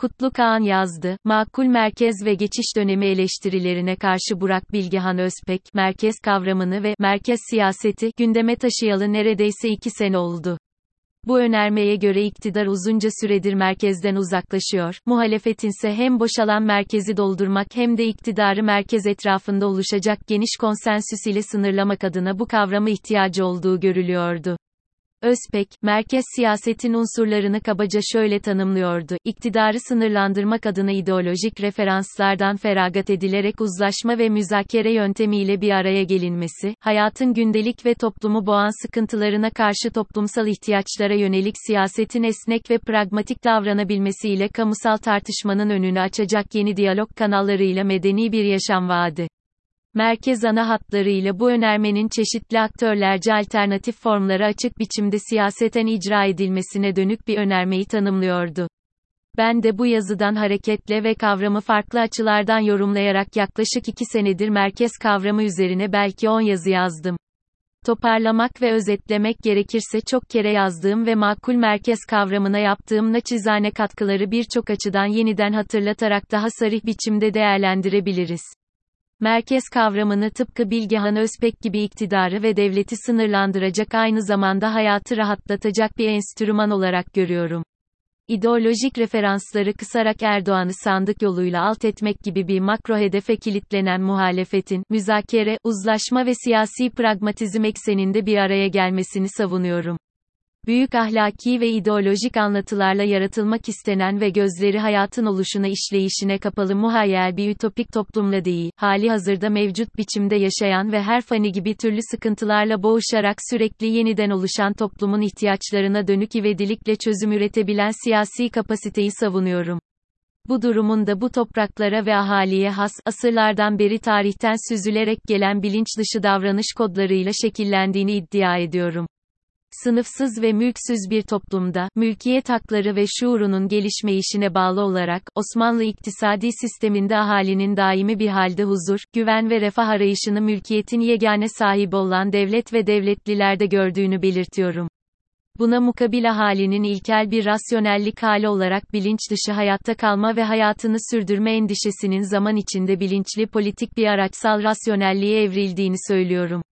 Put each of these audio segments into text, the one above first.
Kutlu Kağan yazdı, makul merkez ve geçiş dönemi eleştirilerine karşı Burak Bilgehan Özpek, merkez kavramını ve merkez siyaseti gündeme taşıyalı neredeyse iki sene oldu. Bu önermeye göre iktidar uzunca süredir merkezden uzaklaşıyor, muhalefetinse hem boşalan merkezi doldurmak hem de iktidarı merkez etrafında oluşacak geniş konsensüs ile sınırlamak adına bu kavramı ihtiyacı olduğu görülüyordu. Özpek, merkez siyasetin unsurlarını kabaca şöyle tanımlıyordu. İktidarı sınırlandırmak adına ideolojik referanslardan feragat edilerek uzlaşma ve müzakere yöntemiyle bir araya gelinmesi, hayatın gündelik ve toplumu boğan sıkıntılarına karşı toplumsal ihtiyaçlara yönelik siyasetin esnek ve pragmatik davranabilmesiyle kamusal tartışmanın önünü açacak yeni diyalog kanallarıyla medeni bir yaşam vaadi. Merkez ana hatlarıyla bu önermenin çeşitli aktörlerce alternatif formlara açık biçimde siyaseten icra edilmesine dönük bir önermeyi tanımlıyordu. Ben de bu yazıdan hareketle ve kavramı farklı açılardan yorumlayarak yaklaşık iki senedir merkez kavramı üzerine belki 10 yazı yazdım. Toparlamak ve özetlemek gerekirse çok kere yazdığım ve makul merkez kavramına yaptığım naçizane katkıları birçok açıdan yeniden hatırlatarak daha sarih biçimde değerlendirebiliriz. Merkez kavramını tıpkı Bilgehan Özpek gibi iktidarı ve devleti sınırlandıracak aynı zamanda hayatı rahatlatacak bir enstrüman olarak görüyorum. İdeolojik referansları kısarak Erdoğan'ı sandık yoluyla alt etmek gibi bir makro hedefe kilitlenen muhalefetin, müzakere, uzlaşma ve siyasi pragmatizm ekseninde bir araya gelmesini savunuyorum büyük ahlaki ve ideolojik anlatılarla yaratılmak istenen ve gözleri hayatın oluşuna işleyişine kapalı muhayyel bir ütopik toplumla değil, hali hazırda mevcut biçimde yaşayan ve her fani gibi türlü sıkıntılarla boğuşarak sürekli yeniden oluşan toplumun ihtiyaçlarına dönük ivedilikle çözüm üretebilen siyasi kapasiteyi savunuyorum. Bu durumun da bu topraklara ve ahaliye has, asırlardan beri tarihten süzülerek gelen bilinç dışı davranış kodlarıyla şekillendiğini iddia ediyorum. Sınıfsız ve mülksüz bir toplumda, mülkiyet hakları ve şuurunun gelişmeyişine bağlı olarak, Osmanlı iktisadi sisteminde ahalinin daimi bir halde huzur, güven ve refah arayışını mülkiyetin yegane sahibi olan devlet ve devletlilerde gördüğünü belirtiyorum. Buna mukabil ahalinin ilkel bir rasyonellik hali olarak bilinç dışı hayatta kalma ve hayatını sürdürme endişesinin zaman içinde bilinçli politik bir araçsal rasyonelliğe evrildiğini söylüyorum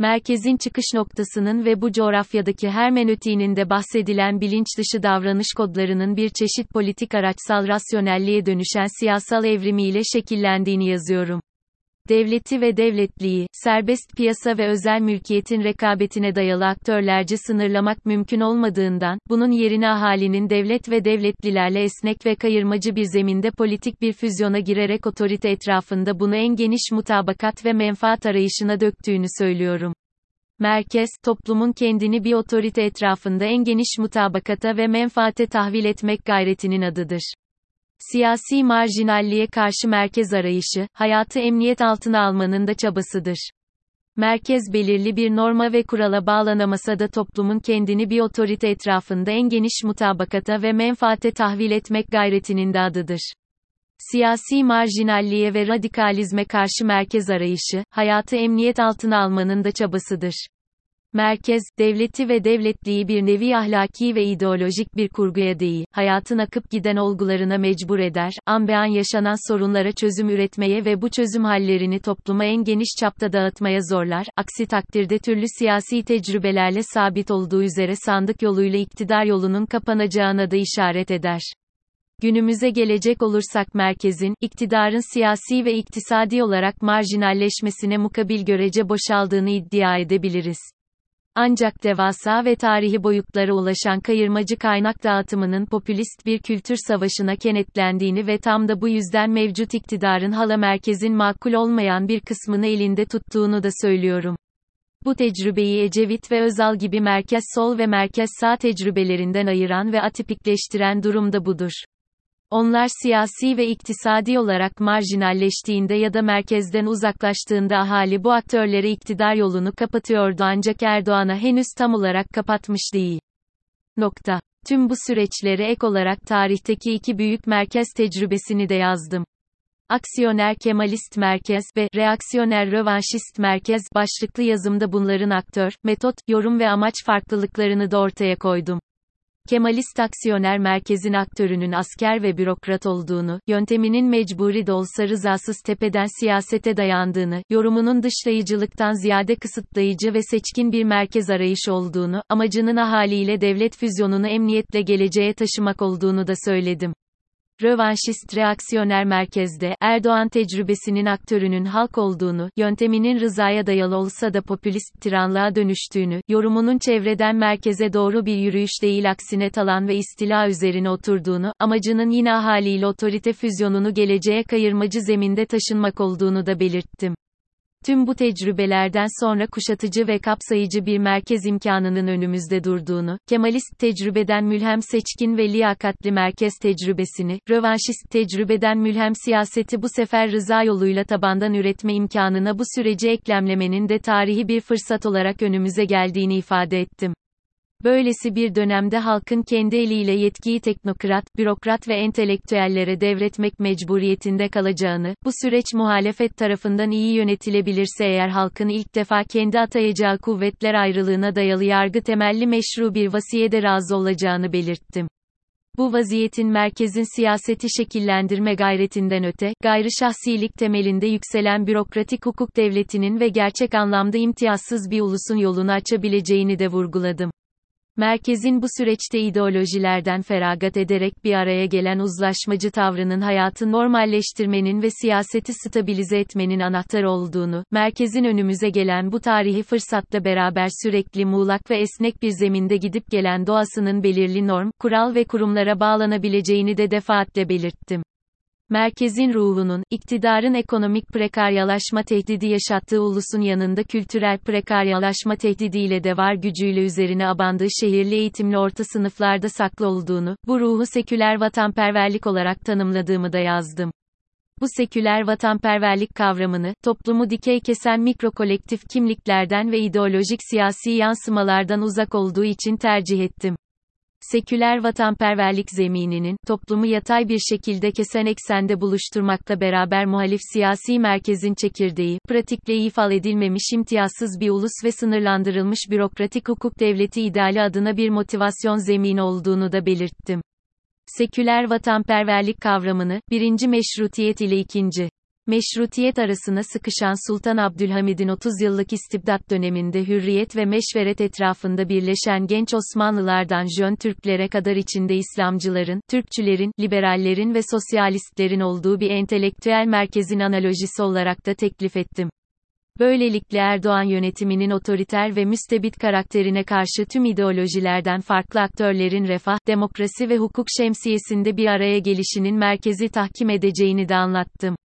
merkezin çıkış noktasının ve bu coğrafyadaki hermenötiğinin de bahsedilen bilinç dışı davranış kodlarının bir çeşit politik araçsal rasyonelliğe dönüşen siyasal evrimiyle şekillendiğini yazıyorum. Devleti ve devletliği, serbest piyasa ve özel mülkiyetin rekabetine dayalı aktörlerce sınırlamak mümkün olmadığından, bunun yerine ahalinin devlet ve devletlilerle esnek ve kayırmacı bir zeminde politik bir füzyona girerek otorite etrafında bunu en geniş mutabakat ve menfaat arayışına döktüğünü söylüyorum. Merkez, toplumun kendini bir otorite etrafında en geniş mutabakata ve menfaate tahvil etmek gayretinin adıdır. Siyasi marjinalliğe karşı merkez arayışı, hayatı emniyet altına almanın da çabasıdır. Merkez belirli bir norma ve kurala bağlanamasa da toplumun kendini bir otorite etrafında en geniş mutabakata ve menfaate tahvil etmek gayretinin de adıdır. Siyasi marjinalliğe ve radikalizme karşı merkez arayışı, hayatı emniyet altına almanın da çabasıdır. Merkez, devleti ve devletliği bir nevi ahlaki ve ideolojik bir kurguya değil, hayatın akıp giden olgularına mecbur eder, an be an yaşanan sorunlara çözüm üretmeye ve bu çözüm hallerini topluma en geniş çapta dağıtmaya zorlar, aksi takdirde türlü siyasi tecrübelerle sabit olduğu üzere sandık yoluyla iktidar yolunun kapanacağına da işaret eder. Günümüze gelecek olursak merkezin, iktidarın siyasi ve iktisadi olarak marjinalleşmesine mukabil görece boşaldığını iddia edebiliriz. Ancak devasa ve tarihi boyutlara ulaşan kayırmacı kaynak dağıtımının popülist bir kültür savaşına kenetlendiğini ve tam da bu yüzden mevcut iktidarın hala merkezin makul olmayan bir kısmını elinde tuttuğunu da söylüyorum. Bu tecrübeyi Ecevit ve Özal gibi merkez sol ve merkez sağ tecrübelerinden ayıran ve atipikleştiren durum da budur. Onlar siyasi ve iktisadi olarak marjinalleştiğinde ya da merkezden uzaklaştığında ahali bu aktörlere iktidar yolunu kapatıyordu ancak Erdoğan'a henüz tam olarak kapatmış değil. Nokta. Tüm bu süreçlere ek olarak tarihteki iki büyük merkez tecrübesini de yazdım. Aksiyoner Kemalist Merkez ve Reaksiyoner Rövanşist Merkez başlıklı yazımda bunların aktör, metot, yorum ve amaç farklılıklarını da ortaya koydum. Kemalist aksiyoner merkezin aktörünün asker ve bürokrat olduğunu, yönteminin mecburi de olsa rızasız tepeden siyasete dayandığını, yorumunun dışlayıcılıktan ziyade kısıtlayıcı ve seçkin bir merkez arayış olduğunu, amacının ahaliyle devlet füzyonunu emniyetle geleceğe taşımak olduğunu da söyledim rövanşist reaksiyoner merkezde, Erdoğan tecrübesinin aktörünün halk olduğunu, yönteminin rızaya dayalı olsa da popülist tiranlığa dönüştüğünü, yorumunun çevreden merkeze doğru bir yürüyüş değil aksine talan ve istila üzerine oturduğunu, amacının yine ahaliyle otorite füzyonunu geleceğe kayırmacı zeminde taşınmak olduğunu da belirttim. Tüm bu tecrübelerden sonra kuşatıcı ve kapsayıcı bir merkez imkanının önümüzde durduğunu, Kemalist tecrübeden mülhem seçkin ve liyakatli merkez tecrübesini, rövanşist tecrübeden mülhem siyaseti bu sefer rıza yoluyla tabandan üretme imkanına bu süreci eklemlemenin de tarihi bir fırsat olarak önümüze geldiğini ifade ettim. Böylesi bir dönemde halkın kendi eliyle yetkiyi teknokrat, bürokrat ve entelektüellere devretmek mecburiyetinde kalacağını, bu süreç muhalefet tarafından iyi yönetilebilirse eğer halkın ilk defa kendi atayacağı kuvvetler ayrılığına dayalı yargı temelli meşru bir vasiyede razı olacağını belirttim. Bu vaziyetin merkezin siyaseti şekillendirme gayretinden öte, gayrı şahsilik temelinde yükselen bürokratik hukuk devletinin ve gerçek anlamda imtiyazsız bir ulusun yolunu açabileceğini de vurguladım. Merkezin bu süreçte ideolojilerden feragat ederek bir araya gelen uzlaşmacı tavrının hayatı normalleştirmenin ve siyaseti stabilize etmenin anahtar olduğunu, merkezin önümüze gelen bu tarihi fırsatla beraber sürekli muğlak ve esnek bir zeminde gidip gelen doğasının belirli norm, kural ve kurumlara bağlanabileceğini de defaatle belirttim merkezin ruhunun, iktidarın ekonomik prekaryalaşma tehdidi yaşattığı ulusun yanında kültürel prekaryalaşma tehdidiyle de var gücüyle üzerine abandığı şehirli eğitimli orta sınıflarda saklı olduğunu, bu ruhu seküler vatanperverlik olarak tanımladığımı da yazdım. Bu seküler vatanperverlik kavramını, toplumu dikey kesen mikrokolektif kimliklerden ve ideolojik siyasi yansımalardan uzak olduğu için tercih ettim seküler vatanperverlik zemininin, toplumu yatay bir şekilde kesen eksende buluşturmakla beraber muhalif siyasi merkezin çekirdeği, pratikle ifade edilmemiş imtiyazsız bir ulus ve sınırlandırılmış bürokratik hukuk devleti ideali adına bir motivasyon zemini olduğunu da belirttim. Seküler vatanperverlik kavramını, birinci meşrutiyet ile ikinci meşrutiyet arasına sıkışan Sultan Abdülhamid'in 30 yıllık istibdat döneminde hürriyet ve meşveret etrafında birleşen genç Osmanlılardan Jön Türklere kadar içinde İslamcıların, Türkçülerin, liberallerin ve sosyalistlerin olduğu bir entelektüel merkezin analojisi olarak da teklif ettim. Böylelikle Erdoğan yönetiminin otoriter ve müstebit karakterine karşı tüm ideolojilerden farklı aktörlerin refah, demokrasi ve hukuk şemsiyesinde bir araya gelişinin merkezi tahkim edeceğini de anlattım.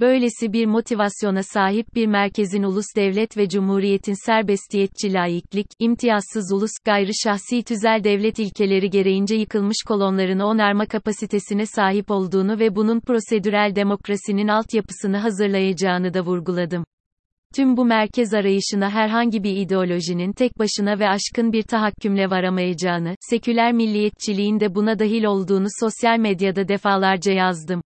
Böylesi bir motivasyona sahip bir merkezin ulus devlet ve cumhuriyetin serbestiyetçi laiklik, imtiyazsız ulus, gayrı şahsi tüzel devlet ilkeleri gereğince yıkılmış kolonlarını onarma kapasitesine sahip olduğunu ve bunun prosedürel demokrasinin altyapısını hazırlayacağını da vurguladım. Tüm bu merkez arayışına herhangi bir ideolojinin tek başına ve aşkın bir tahakkümle varamayacağını, seküler milliyetçiliğin de buna dahil olduğunu sosyal medyada defalarca yazdım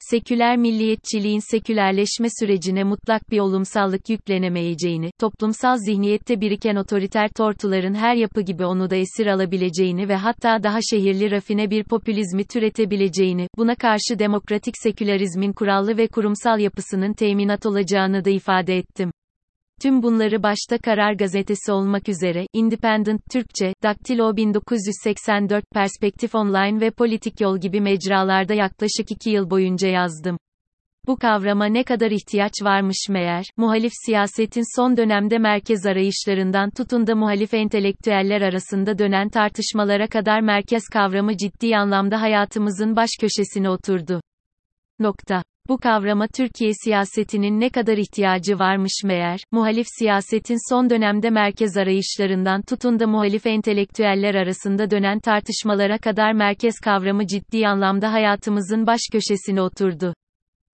seküler milliyetçiliğin sekülerleşme sürecine mutlak bir olumsallık yüklenemeyeceğini, toplumsal zihniyette biriken otoriter tortuların her yapı gibi onu da esir alabileceğini ve hatta daha şehirli rafine bir popülizmi türetebileceğini, buna karşı demokratik sekülerizmin kurallı ve kurumsal yapısının teminat olacağını da ifade ettim. Tüm bunları başta Karar Gazetesi olmak üzere, Independent Türkçe, Daktilo 1984, Perspektif Online ve Politik Yol gibi mecralarda yaklaşık iki yıl boyunca yazdım. Bu kavrama ne kadar ihtiyaç varmış meğer, muhalif siyasetin son dönemde merkez arayışlarından tutun da muhalif entelektüeller arasında dönen tartışmalara kadar merkez kavramı ciddi anlamda hayatımızın baş köşesine oturdu. Nokta. Bu kavrama Türkiye siyasetinin ne kadar ihtiyacı varmış meğer, muhalif siyasetin son dönemde merkez arayışlarından tutun da muhalif entelektüeller arasında dönen tartışmalara kadar merkez kavramı ciddi anlamda hayatımızın baş köşesine oturdu.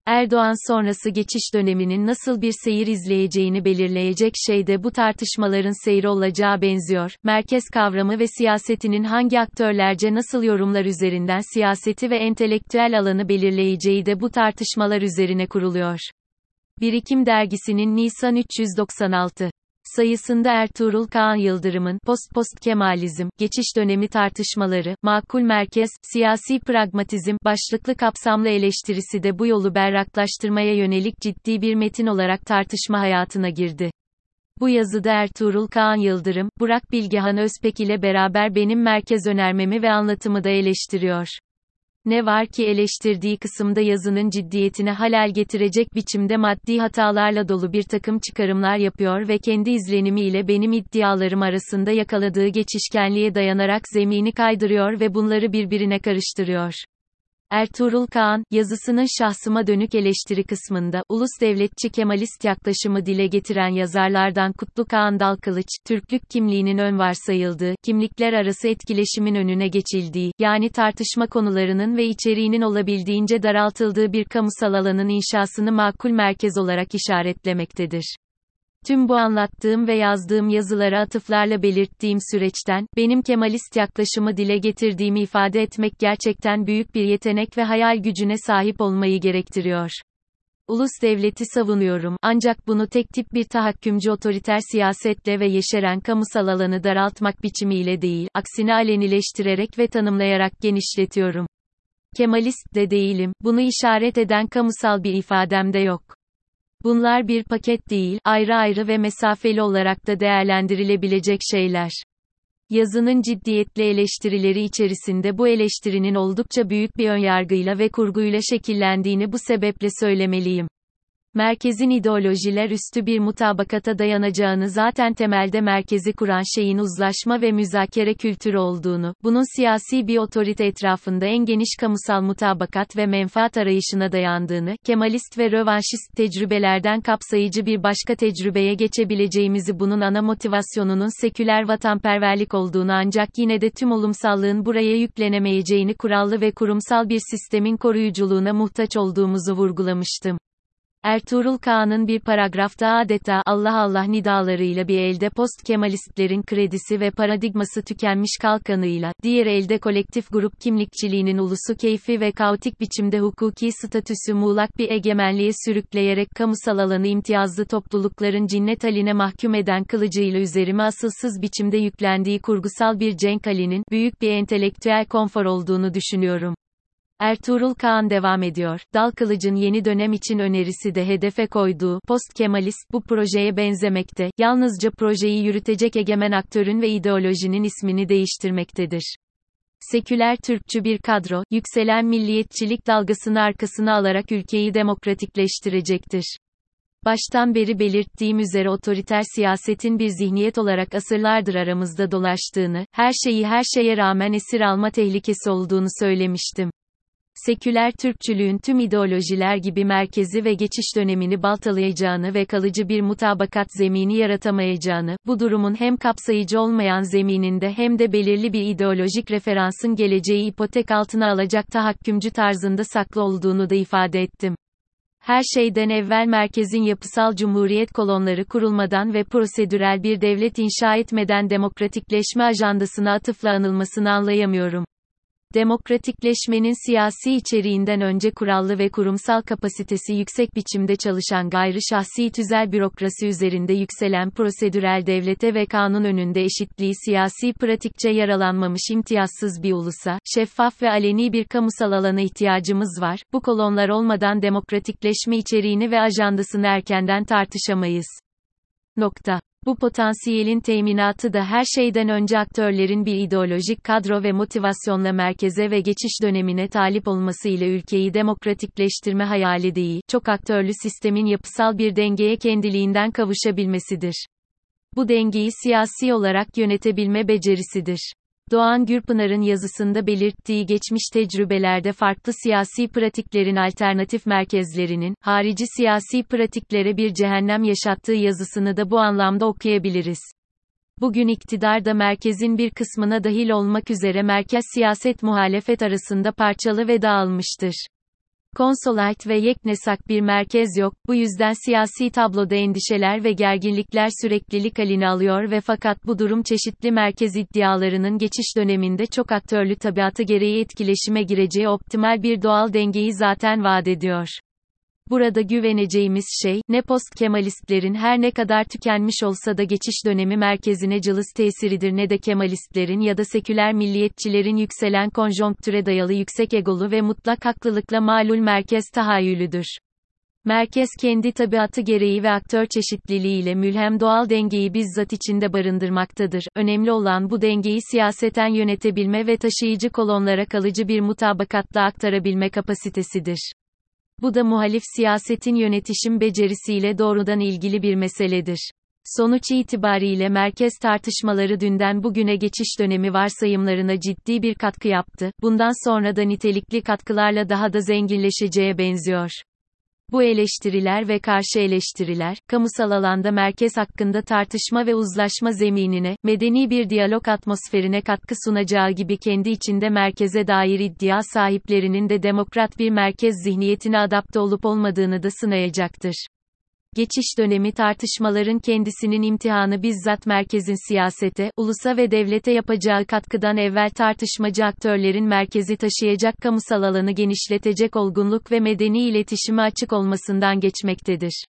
Erdoğan sonrası geçiş döneminin nasıl bir seyir izleyeceğini belirleyecek şey de bu tartışmaların seyri olacağı benziyor. Merkez kavramı ve siyasetinin hangi aktörlerce nasıl yorumlar üzerinden siyaseti ve entelektüel alanı belirleyeceği de bu tartışmalar üzerine kuruluyor. Birikim dergisinin Nisan 396 sayısında Ertuğrul Kağan Yıldırım'ın Post-Post Kemalizm, Geçiş Dönemi Tartışmaları, Makul Merkez, Siyasi Pragmatizm başlıklı kapsamlı eleştirisi de bu yolu berraklaştırmaya yönelik ciddi bir metin olarak tartışma hayatına girdi. Bu yazıda Ertuğrul Kağan Yıldırım, Burak Bilgehan Özpek ile beraber benim merkez önermemi ve anlatımı da eleştiriyor. Ne var ki eleştirdiği kısımda yazının ciddiyetine halel getirecek biçimde maddi hatalarla dolu bir takım çıkarımlar yapıyor ve kendi izlenimi ile benim iddialarım arasında yakaladığı geçişkenliğe dayanarak zemini kaydırıyor ve bunları birbirine karıştırıyor. Ertuğrul Kağan, yazısının şahsıma dönük eleştiri kısmında, ulus devletçi Kemalist yaklaşımı dile getiren yazarlardan Kutlu Kağan Dalkılıç, Türklük kimliğinin ön varsayıldığı, kimlikler arası etkileşimin önüne geçildiği, yani tartışma konularının ve içeriğinin olabildiğince daraltıldığı bir kamusal alanın inşasını makul merkez olarak işaretlemektedir. Tüm bu anlattığım ve yazdığım yazılara atıflarla belirttiğim süreçten, benim Kemalist yaklaşımı dile getirdiğimi ifade etmek gerçekten büyük bir yetenek ve hayal gücüne sahip olmayı gerektiriyor. Ulus devleti savunuyorum, ancak bunu tek tip bir tahakkümcü otoriter siyasetle ve yeşeren kamusal alanı daraltmak biçimiyle değil, aksine alenileştirerek ve tanımlayarak genişletiyorum. Kemalist de değilim, bunu işaret eden kamusal bir ifadem de yok. Bunlar bir paket değil, ayrı ayrı ve mesafeli olarak da değerlendirilebilecek şeyler. Yazının ciddiyetli eleştirileri içerisinde bu eleştirinin oldukça büyük bir önyargıyla ve kurguyla şekillendiğini bu sebeple söylemeliyim merkezin ideolojiler üstü bir mutabakata dayanacağını zaten temelde merkezi kuran şeyin uzlaşma ve müzakere kültürü olduğunu, bunun siyasi bir otorite etrafında en geniş kamusal mutabakat ve menfaat arayışına dayandığını, Kemalist ve rövanşist tecrübelerden kapsayıcı bir başka tecrübeye geçebileceğimizi bunun ana motivasyonunun seküler vatanperverlik olduğunu ancak yine de tüm olumsallığın buraya yüklenemeyeceğini kurallı ve kurumsal bir sistemin koruyuculuğuna muhtaç olduğumuzu vurgulamıştım. Ertuğrul Kağan'ın bir paragrafta adeta Allah Allah nidalarıyla bir elde post Kemalistlerin kredisi ve paradigması tükenmiş kalkanıyla, diğer elde kolektif grup kimlikçiliğinin ulusu keyfi ve kaotik biçimde hukuki statüsü muğlak bir egemenliğe sürükleyerek kamusal alanı imtiyazlı toplulukların cinnet haline mahkum eden kılıcıyla üzerime asılsız biçimde yüklendiği kurgusal bir Cenk Ali'nin, büyük bir entelektüel konfor olduğunu düşünüyorum. Ertuğrul Kağan devam ediyor. Dal Kılıç'ın yeni dönem için önerisi de hedefe koyduğu post-Kemalist bu projeye benzemekte. Yalnızca projeyi yürütecek egemen aktörün ve ideolojinin ismini değiştirmektedir. Seküler Türkçü bir kadro, yükselen milliyetçilik dalgasını arkasına alarak ülkeyi demokratikleştirecektir. Baştan beri belirttiğim üzere otoriter siyasetin bir zihniyet olarak asırlardır aramızda dolaştığını, her şeyi her şeye rağmen esir alma tehlikesi olduğunu söylemiştim seküler Türkçülüğün tüm ideolojiler gibi merkezi ve geçiş dönemini baltalayacağını ve kalıcı bir mutabakat zemini yaratamayacağını, bu durumun hem kapsayıcı olmayan zemininde hem de belirli bir ideolojik referansın geleceği ipotek altına alacak tahakkümcü tarzında saklı olduğunu da ifade ettim. Her şeyden evvel merkezin yapısal cumhuriyet kolonları kurulmadan ve prosedürel bir devlet inşa etmeden demokratikleşme ajandasına atıfla anılmasını anlayamıyorum. Demokratikleşmenin siyasi içeriğinden önce kurallı ve kurumsal kapasitesi yüksek biçimde çalışan gayri şahsi tüzel bürokrasi üzerinde yükselen prosedürel devlete ve kanun önünde eşitliği siyasi pratikçe yaralanmamış imtiyazsız bir ulusa, şeffaf ve aleni bir kamusal alana ihtiyacımız var. Bu kolonlar olmadan demokratikleşme içeriğini ve ajandasını erkenden tartışamayız. Nokta. Bu potansiyelin teminatı da her şeyden önce aktörlerin bir ideolojik kadro ve motivasyonla merkeze ve geçiş dönemine talip olması ile ülkeyi demokratikleştirme hayali değil, çok aktörlü sistemin yapısal bir dengeye kendiliğinden kavuşabilmesidir. Bu dengeyi siyasi olarak yönetebilme becerisidir. Doğan Gürpınar'ın yazısında belirttiği geçmiş tecrübelerde farklı siyasi pratiklerin alternatif merkezlerinin, harici siyasi pratiklere bir cehennem yaşattığı yazısını da bu anlamda okuyabiliriz. Bugün iktidarda merkezin bir kısmına dahil olmak üzere merkez siyaset muhalefet arasında parçalı ve dağılmıştır. Konsolait ve yeknesak bir merkez yok, bu yüzden siyasi tabloda endişeler ve gerginlikler süreklilik halini alıyor ve fakat bu durum çeşitli merkez iddialarının geçiş döneminde çok aktörlü tabiatı gereği etkileşime gireceği optimal bir doğal dengeyi zaten vaat ediyor. Burada güveneceğimiz şey, ne post-Kemalistlerin her ne kadar tükenmiş olsa da geçiş dönemi merkezine cılız tesiridir ne de Kemalistlerin ya da seküler milliyetçilerin yükselen konjonktüre dayalı yüksek egolu ve mutlak haklılıkla malul merkez tahayyülüdür. Merkez kendi tabiatı gereği ve aktör çeşitliliğiyle mülhem doğal dengeyi bizzat içinde barındırmaktadır. Önemli olan bu dengeyi siyaseten yönetebilme ve taşıyıcı kolonlara kalıcı bir mutabakatla aktarabilme kapasitesidir. Bu da muhalif siyasetin yönetişim becerisiyle doğrudan ilgili bir meseledir. Sonuç itibariyle merkez tartışmaları dünden bugüne geçiş dönemi varsayımlarına ciddi bir katkı yaptı. Bundan sonra da nitelikli katkılarla daha da zenginleşeceğe benziyor. Bu eleştiriler ve karşı eleştiriler, kamusal alanda merkez hakkında tartışma ve uzlaşma zeminine, medeni bir diyalog atmosferine katkı sunacağı gibi kendi içinde merkeze dair iddia sahiplerinin de demokrat bir merkez zihniyetine adapte olup olmadığını da sınayacaktır. Geçiş dönemi tartışmaların kendisinin imtihanı bizzat merkezin siyasete, ulusa ve devlete yapacağı katkıdan evvel tartışmacı aktörlerin merkezi taşıyacak kamusal alanı genişletecek olgunluk ve medeni iletişime açık olmasından geçmektedir.